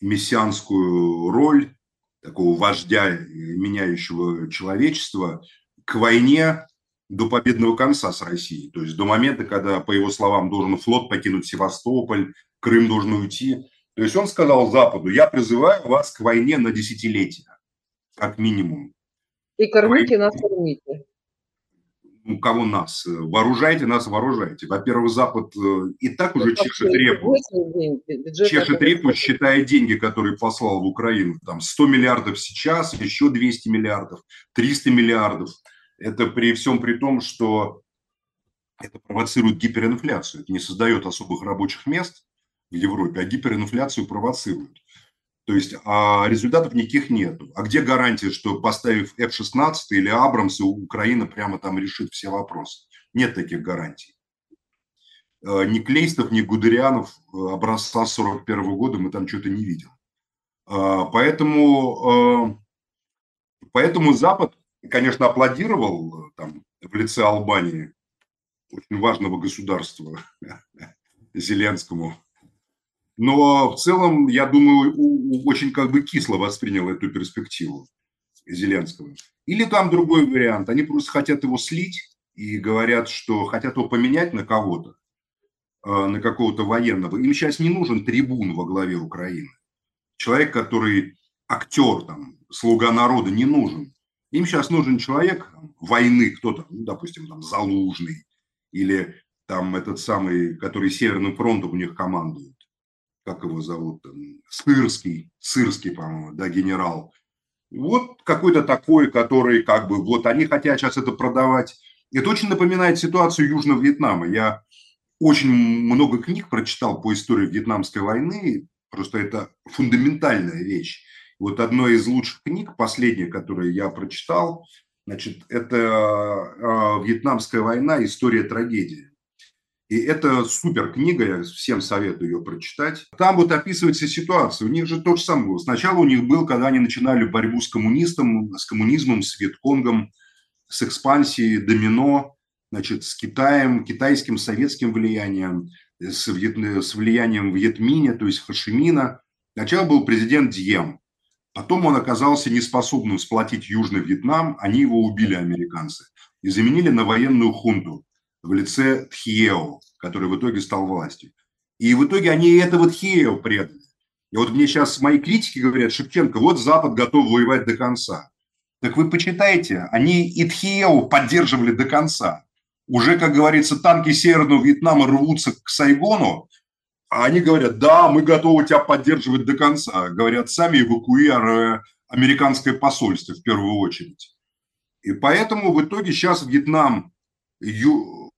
мессианскую роль такого вождя, меняющего человечество, к войне до победного конца с Россией. То есть до момента, когда, по его словам, должен флот покинуть Севастополь, Крым должен уйти. То есть он сказал Западу, я призываю вас к войне на десятилетия, как минимум. И кормите нас, кормите. Ну, кого нас? Вооружайте нас, вооружайте. Во-первых, Запад э, и так уже ну, чешет репу. Чешет репу, считая деньги, которые послал в Украину. Там 100 миллиардов сейчас, еще 200 миллиардов, 300 миллиардов. Это при всем при том, что это провоцирует гиперинфляцию. Это не создает особых рабочих мест, в Европе, а гиперинфляцию провоцируют. То есть а результатов никаких нет. А где гарантия, что поставив F-16 или Абрамс, Украина прямо там решит все вопросы? Нет таких гарантий. Э, ни Клейстов, ни Гудерианов э, образца 41 года мы там что-то не видим. Э, поэтому, поэтому Запад, конечно, аплодировал там, в лице Албании, очень важного государства, Зеленскому, но в целом, я думаю, очень как бы кисло воспринял эту перспективу Зеленского. Или там другой вариант. Они просто хотят его слить и говорят, что хотят его поменять на кого-то, э, на какого-то военного. Им сейчас не нужен трибун во главе Украины. Человек, который актер, там, слуга народа, не нужен. Им сейчас нужен человек войны, кто-то, ну, допустим, там, Залужный, или там этот самый, который Северным фронтом у них командует как его зовут, там, Сырский, Сырский, по-моему, да, генерал. Вот какой-то такой, который как бы, вот они хотят сейчас это продавать. Это очень напоминает ситуацию Южного Вьетнама. Я очень много книг прочитал по истории Вьетнамской войны, просто это фундаментальная вещь. Вот одной из лучших книг, последняя, которую я прочитал, значит, это э, «Вьетнамская война. История трагедии». И это супер книга, я всем советую ее прочитать. Там вот описывается ситуация. У них же то же самое было. Сначала у них был, когда они начинали борьбу с коммунистом, с коммунизмом, с Вьетконгом, с экспансией, домино, значит, с Китаем, китайским, советским влиянием, с, вьет... с влиянием Вьетминя, то есть Хашимина. Сначала был президент Дьем. Потом он оказался неспособным сплотить Южный Вьетнам, они его убили, американцы, и заменили на военную хунту в лице Тхиео, который в итоге стал властью. И в итоге они этого Тхеева предали. И вот мне сейчас мои критики говорят, Шевченко, вот Запад готов воевать до конца. Так вы почитайте, они и Тхиеву поддерживали до конца. Уже, как говорится, танки Северного Вьетнама рвутся к Сайгону, они говорят, да, мы готовы тебя поддерживать до конца. Говорят, сами эвакуируя американское посольство в первую очередь. И поэтому в итоге сейчас Вьетнам, ю,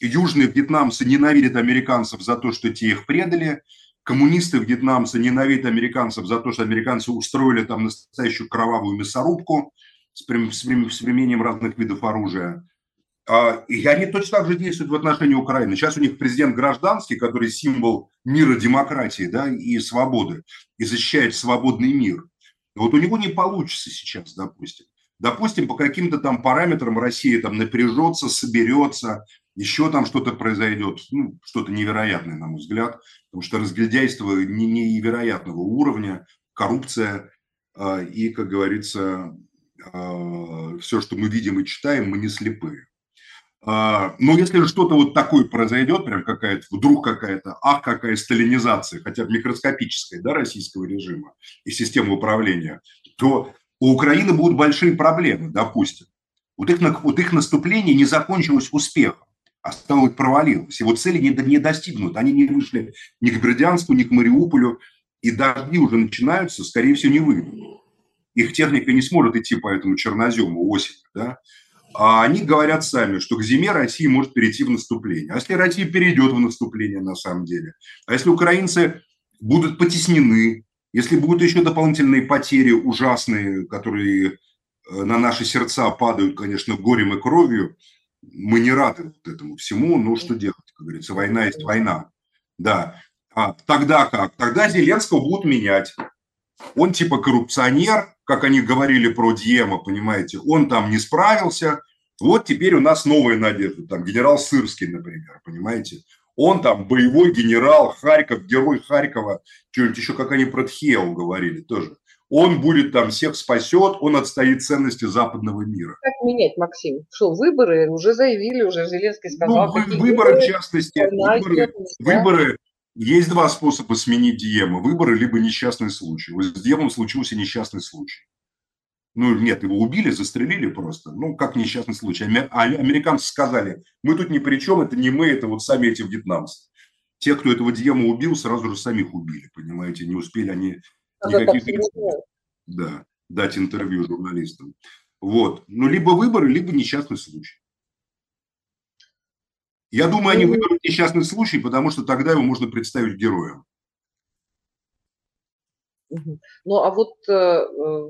южные вьетнамцы ненавидят американцев за то, что те их предали – коммунисты вьетнамцы ненавидят американцев за то, что американцы устроили там настоящую кровавую мясорубку с применением разных видов оружия. А, и они точно так же действуют в отношении Украины. Сейчас у них президент гражданский, который символ мира, демократии да, и свободы, и защищает свободный мир. Вот у него не получится сейчас, допустим. Допустим, по каким-то там параметрам Россия там напряжется, соберется, еще там что-то произойдет, ну, что-то невероятное, на мой взгляд, потому что разглядяйство невероятного уровня, коррупция э, и, как говорится, э, все, что мы видим и читаем, мы не слепые. Э, но если что-то вот такое произойдет, прям какая-то, вдруг какая-то, ах, какая сталинизация, хотя бы микроскопическая, да, российского режима и системы управления, то у Украины будут большие проблемы, допустим. Вот их, вот их наступление не закончилось успехом а стало провалилось. Его цели не, не достигнут. Они не вышли ни к Бердянску, ни к Мариуполю, и дожди уже начинаются, скорее всего, не выйдут. Их техника не сможет идти по этому чернозему осенью. Да? А они говорят сами, что к зиме Россия может перейти в наступление. А если Россия перейдет в наступление на самом деле? А если украинцы будут потеснены, если будут еще дополнительные потери ужасные, которые э, на наши сердца падают, конечно, горем и кровью, мы не рады вот этому всему, но что делать, как говорится, война есть война. Да. А тогда как? Тогда Зеленского будут менять. Он типа коррупционер, как они говорили про Диема, понимаете, он там не справился. Вот теперь у нас новая надежда, там генерал Сырский, например, понимаете. Он там боевой генерал, Харьков, герой Харькова, что-нибудь еще, как они про Тхео говорили тоже он будет там всех спасет, он отстоит ценности западного мира. Как менять, Максим? Что, выборы уже заявили, уже Зеленский сказал. Ну, выборы, в частности, выборы, выборы, есть два способа сменить Диема. Выборы, либо несчастный случай. Вот с Диемом случился несчастный случай. Ну, нет, его убили, застрелили просто. Ну, как несчастный случай. А американцы сказали, мы тут ни при чем, это не мы, это вот сами эти вьетнамцы. Те, кто этого Диема убил, сразу же самих убили, понимаете, не успели они никаких да, дать интервью журналистам. Вот. Ну, либо выборы, либо несчастный случай. Я думаю, они выберут несчастный случай, потому что тогда его можно представить героем. Ну, а вот э, э,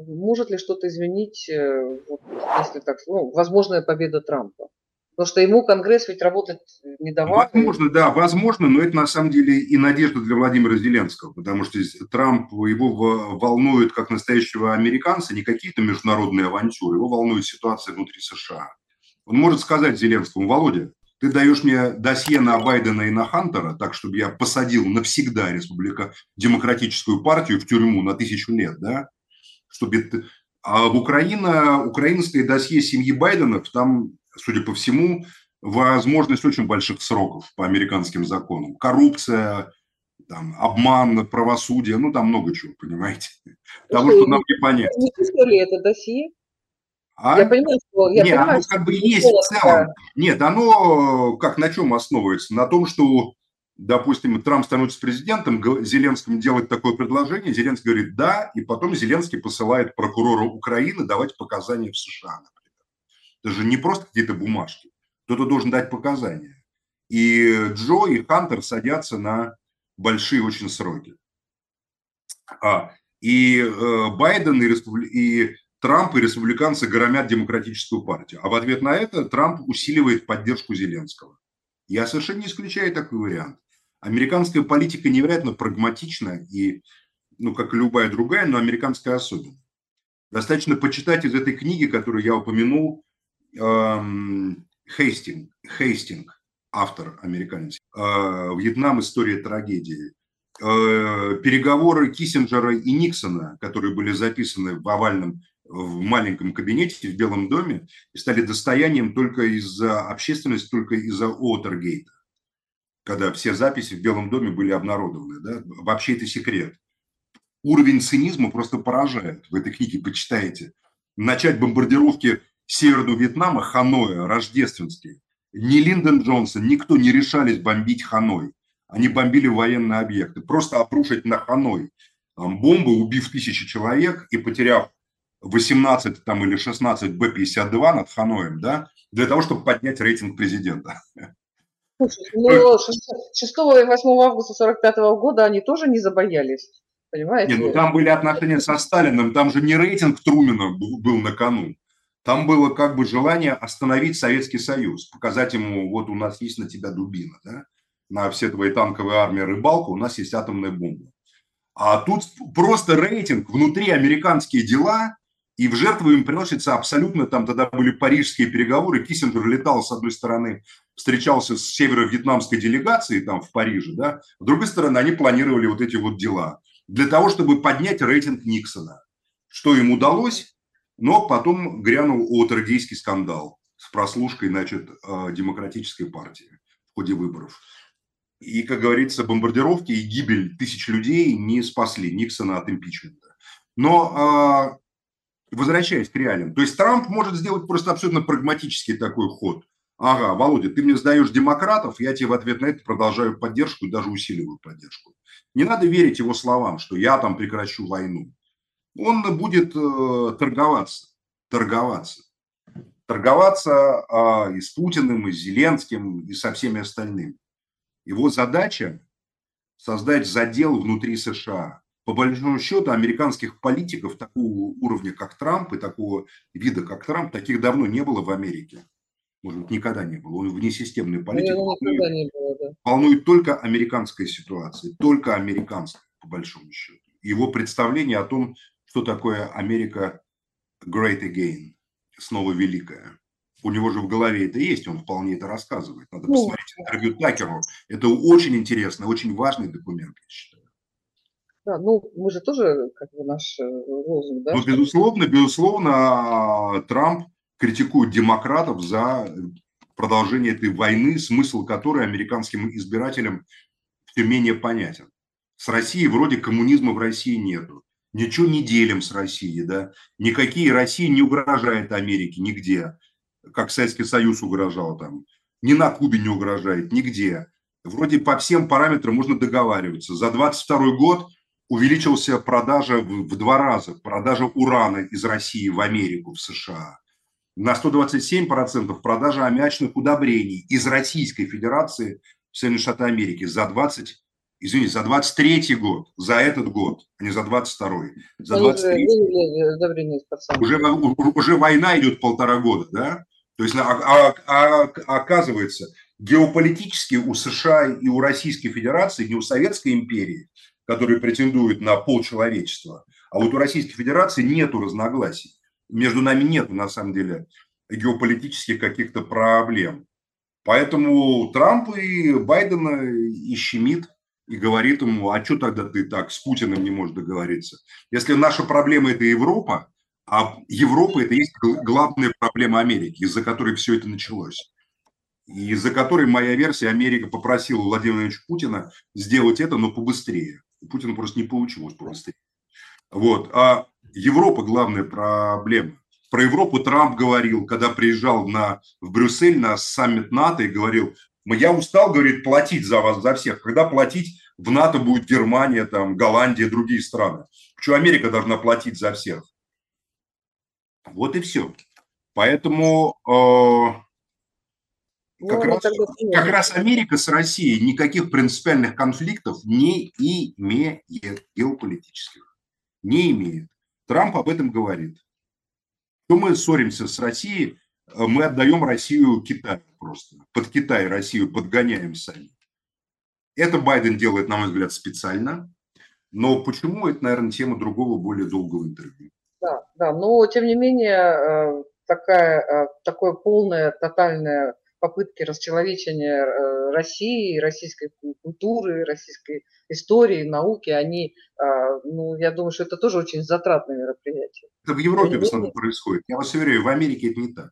может ли что-то изменить, э, вот, если так, ну, возможная победа Трампа? Потому что ему Конгресс ведь работать не давал. Возможно, да, возможно, но это на самом деле и надежда для Владимира Зеленского, потому что Трамп его волнует как настоящего американца не какие-то международные авантюры, его волнует ситуация внутри США. Он может сказать Зеленскому, Володя, ты даешь мне досье на Байдена и на Хантера, так, чтобы я посадил навсегда республика, демократическую партию в тюрьму на тысячу лет, да? Чтобы... А в Украина, украинское досье семьи Байденов, там судя по всему, возможность очень больших сроков по американским законам. Коррупция, там, обман, правосудие, ну, там много чего, понимаете? Того, что нам не понять. Не это досье? А? Я понимаю, что... Я Нет, понимаю, оно как бы есть в целом. Нет, оно как на чем основывается? На том, что, допустим, Трамп становится президентом, Зеленскому делает такое предложение, Зеленский говорит «да», и потом Зеленский посылает прокурора Украины давать показания в США, это же не просто какие-то бумажки. Кто-то должен дать показания. И Джо и Хантер садятся на большие очень сроки. А, и э, Байден и, республи... и Трамп и республиканцы громят демократическую партию. А в ответ на это Трамп усиливает поддержку Зеленского. Я совершенно не исключаю такой вариант. Американская политика невероятно прагматична и, ну, как и любая другая, но американская особенно. Достаточно почитать из этой книги, которую я упомянул, Хейстинг, Хейстинг, автор американец, а, Вьетнам. История трагедии. А, переговоры Киссинджера и Никсона, которые были записаны в овальном, в маленьком кабинете в Белом доме, и стали достоянием только из-за общественности, только из-за Уотергейта. когда все записи в Белом доме были обнародованы. Да? Вообще это секрет. Уровень цинизма просто поражает. В этой книге почитаете. Начать бомбардировки Северного Вьетнама, Ханоя, рождественский. Ни Линдон Джонсон, никто не решались бомбить Ханой. Они бомбили военные объекты. Просто обрушить на Ханой бомбы, убив тысячи человек и потеряв 18 там, или 16 Б-52 над Ханоем, да, для того, чтобы поднять рейтинг президента. Слушай, ну, 6 и 8 августа 45 года они тоже не забоялись, понимаете? Не, ну там были отношения со Сталиным, там же не рейтинг Трумина был, был на кону. Там было как бы желание остановить Советский Союз, показать ему, вот у нас есть на тебя дубина, да? на все твои танковые армии рыбалка, у нас есть атомная бомба. А тут просто рейтинг, внутри американские дела, и в жертву им приносится абсолютно, там тогда были парижские переговоры, Киссинджер летал с одной стороны, встречался с северо-вьетнамской делегацией там в Париже, да, с другой стороны они планировали вот эти вот дела для того, чтобы поднять рейтинг Никсона. Что им удалось, но потом грянул Уотергейский скандал с прослушкой, значит, э, демократической партии в ходе выборов. И, как говорится, бомбардировки и гибель тысяч людей не спасли Никсона от импичмента. Но а, возвращаясь к реалиям, то есть Трамп может сделать просто абсолютно прагматический такой ход. Ага, Володя, ты мне сдаешь демократов, я тебе в ответ на это продолжаю поддержку и даже усиливаю поддержку. Не надо верить его словам, что я там прекращу войну. Он будет э, торговаться, торговаться. Торговаться э, и с Путиным, и с Зеленским, и со всеми остальными. Его задача – создать задел внутри США. По большому счету, американских политиков такого уровня, как Трамп, и такого вида, как Трамп, таких давно не было в Америке. Может быть, никогда не было. Он внесистемный политик. Ну, волнует, не было, да. волнует только американская ситуация, только американская, по большому счету. Его представление о том, что такое Америка great again, снова великая у него же в голове это есть, он вполне это рассказывает. Надо ну, посмотреть интервью Такеру. Это очень интересный, очень важный документ, я считаю. Да, ну мы же тоже как бы наш э, лозунг, да? Ну, безусловно, безусловно, Трамп критикует демократов за продолжение этой войны, смысл которой американским избирателям все менее понятен. С Россией вроде коммунизма в России нету. Ничего не делим с Россией, да. Никакие России не угрожает Америке нигде как Советский Союз угрожал там. Ни на Кубе не угрожает, нигде. Вроде по всем параметрам можно договариваться. За 22 год увеличился продажа в, два раза, продажа урана из России в Америку, в США. На 127% продажа аммиачных удобрений из Российской Федерации в Соединенные Штаты Америки за 20 извините, за 23 год, за этот год, а не за 22 за 23 уже, уже, уже война идет полтора года, да? То есть, а, а, а, оказывается, геополитически у США и у Российской Федерации, не у Советской империи, которые претендуют на полчеловечества, а вот у Российской Федерации нету разногласий. Между нами нет, на самом деле, геополитических каких-то проблем. Поэтому Трамп и Байдена и щемит и говорит ему, а что тогда ты так с Путиным не можешь договориться? Если наша проблема – это Европа, а Европа – это есть главная проблема Америки, из-за которой все это началось. И из-за которой моя версия, Америка попросила Владимира Владимировича Путина сделать это, но побыстрее. У Путина просто не получилось побыстрее. Вот. А Европа – главная проблема. Про Европу Трамп говорил, когда приезжал на, в Брюссель на саммит НАТО и говорил, я устал, говорит, платить за вас, за всех. Когда платить в НАТО будет Германия, там, Голландия, другие страны. Почему Америка должна платить за всех? Вот и все. Поэтому э, как, ну, раз, как раз Америка с Россией никаких принципиальных конфликтов не имеет геополитических. Не имеет. Трамп об этом говорит. То мы ссоримся с Россией, э, мы отдаем Россию Китаю просто. Под Китай Россию подгоняем сами. Это Байден делает, на мой взгляд, специально. Но почему, это, наверное, тема другого, более долгого интервью. Да, да, но тем не менее э, такая, э, такое полное, тотальное попытки расчеловечения э, России, российской культуры, российской истории, науки, они, ну, я думаю, что это тоже очень затратное мероприятие. Это в Европе в основном происходит. Я вас уверяю, в Америке это не так.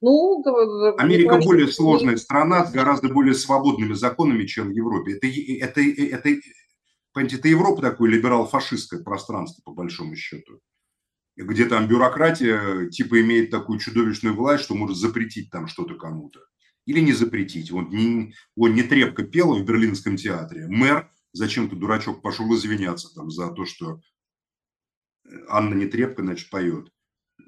Ну, Америка говорите, более сложная страна с гораздо более свободными законами, чем в Европе. Это, это, это, понимаете, это Европа такое либерал-фашистское пространство, по большому счету. Где там бюрократия типа имеет такую чудовищную власть, что может запретить там что-то кому-то. Или не запретить. Вот не, вот не трепка пела в Берлинском театре. Мэр зачем-то дурачок пошел извиняться там за то, что Анна не трепка, значит, поет.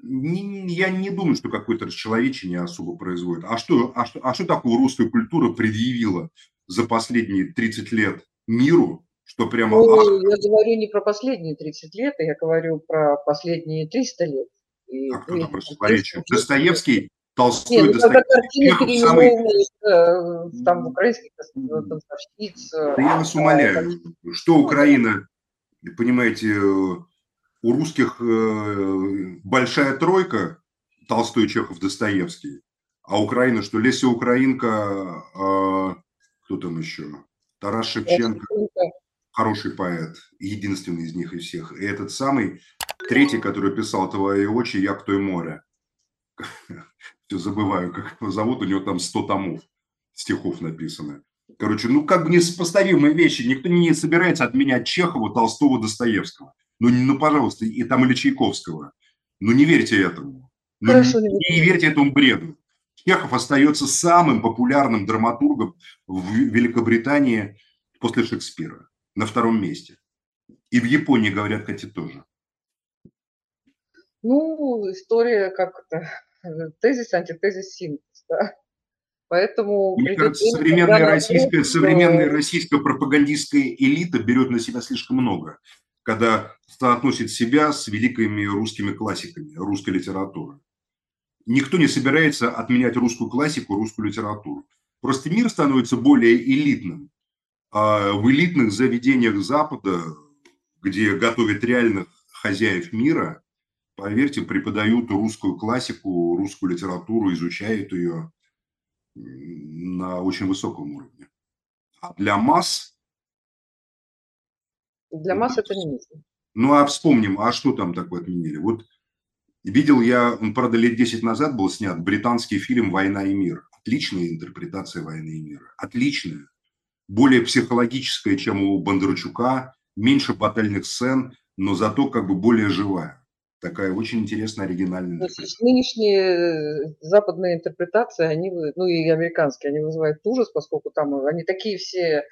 Не- я не думаю, что какое-то расчеловечение особо производит. А что, а, что, а что такого русская культура предъявила за последние 30 лет миру, что прямо... Ну, я говорю не про последние 30 лет, а я говорю про последние 300 лет. И, как туда или противоречие? 200 лет. Достоевский, Толстой, Не, ну когда Достоевский. картины Чехов самый- э, там украинских танцовщиц. э, Да я вас умоляю, что Украина, понимаете, э, у русских э, большая тройка, Толстой, Чехов, Достоевский, а Украина, что Леся Украинка, э, кто там еще? Тарас Шевченко, хороший поэт, единственный из них из всех. И этот самый третий, который писал «Твои очи, я к той море». Все забываю, как его зовут, у него там 100 томов стихов написано. Короче, ну как бы несопоставимые вещи. Никто не собирается отменять Чехова, Толстого, Достоевского. Ну, ну пожалуйста, и там или Чайковского. Ну не верьте этому. Ну, Хорошо, не не верьте этому бреду. Чехов остается самым популярным драматургом в Великобритании после Шекспира. На втором месте. И в Японии, говорят, кстати, тоже. Ну, история как это, э, тезис, антитезис, синтез, да. Поэтому Мне кажется, современная российская, современная российская пропагандистская элита берет на себя слишком много, когда соотносит себя с великими русскими классиками русской литературы. Никто не собирается отменять русскую классику, русскую литературу. Просто мир становится более элитным. А в элитных заведениях Запада, где готовят реальных хозяев мира, поверьте, преподают русскую классику, русскую литературу, изучают ее на очень высоком уровне. А для масс, Для масс это не нужно. ну а вспомним, а что там такое отменили? Вот видел я, он, правда, лет 10 назад был снят британский фильм «Война и мир». Отличная интерпретация «Войны и мира». Отличная. Более психологическая, чем у Бондарчука, меньше батальных сцен, но зато как бы более живая. Такая очень интересная, оригинальная интерпретация. Нынешние э, западные интерпретации, они, ну и американские, они вызывают ужас, поскольку там э, они такие все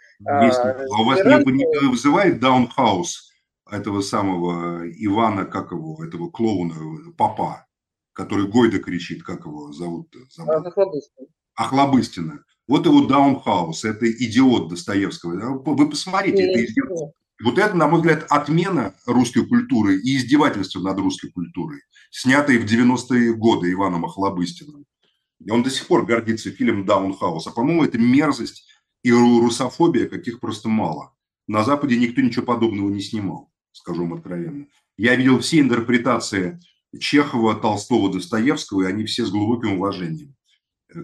Есть. а, А у вас не, не вызывает даунхаус этого самого Ивана, как его, этого клоуна, папа, который Гойда кричит, как его зовут? а, Охлобыстин. Охлобыстина. Вот его даунхаус, это идиот Достоевского. Вы посмотрите, это идиот. Вот это, на мой взгляд, отмена русской культуры и издевательство над русской культурой, снятые в 90-е годы Иваном Охлобыстиным. Он до сих пор гордится фильмом «Даунхаус». А, по-моему, это мерзость и ру- русофобия, каких просто мало. На Западе никто ничего подобного не снимал, скажу вам откровенно. Я видел все интерпретации Чехова, Толстого, Достоевского, и они все с глубоким уважением,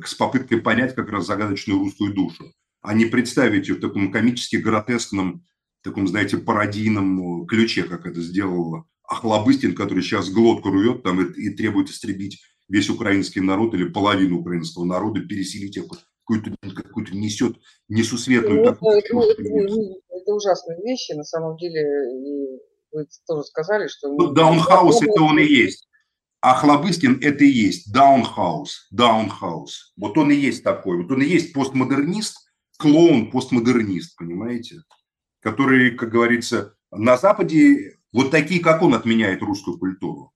с попыткой понять как раз загадочную русскую душу, а не представить ее в таком комически гротескном таком, знаете, пародийном э, ключе, как это сделал Охлобыстин, который сейчас глотку рвет там и, и требует истребить весь украинский народ или половину украинского народа, переселить их какую-то какую несет несусветную Ну, такую это- это- это ужасные вещи, на самом деле, и вы тоже сказали, что... Ну, даунхаус это он и есть. А Хлобыстин это и есть даунхаус, даунхаус. Вот он и есть такой. Вот он и есть постмодернист, клоун постмодернист, понимаете? Который, как говорится, на Западе вот такие, как он, отменяет русскую культуру.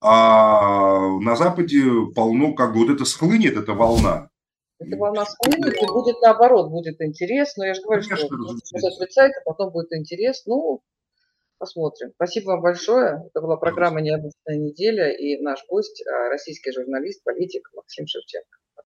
А на Западе полно, как бы вот это схлынет, эта волна. Эта волна схлынет, и будет наоборот, будет интерес. Но я же говорю, Конечно, что отрицать, а потом будет интерес. Ну, посмотрим. Спасибо вам большое. Это была программа «Необычная неделя» и наш гость, а, российский журналист, политик Максим Шевченко.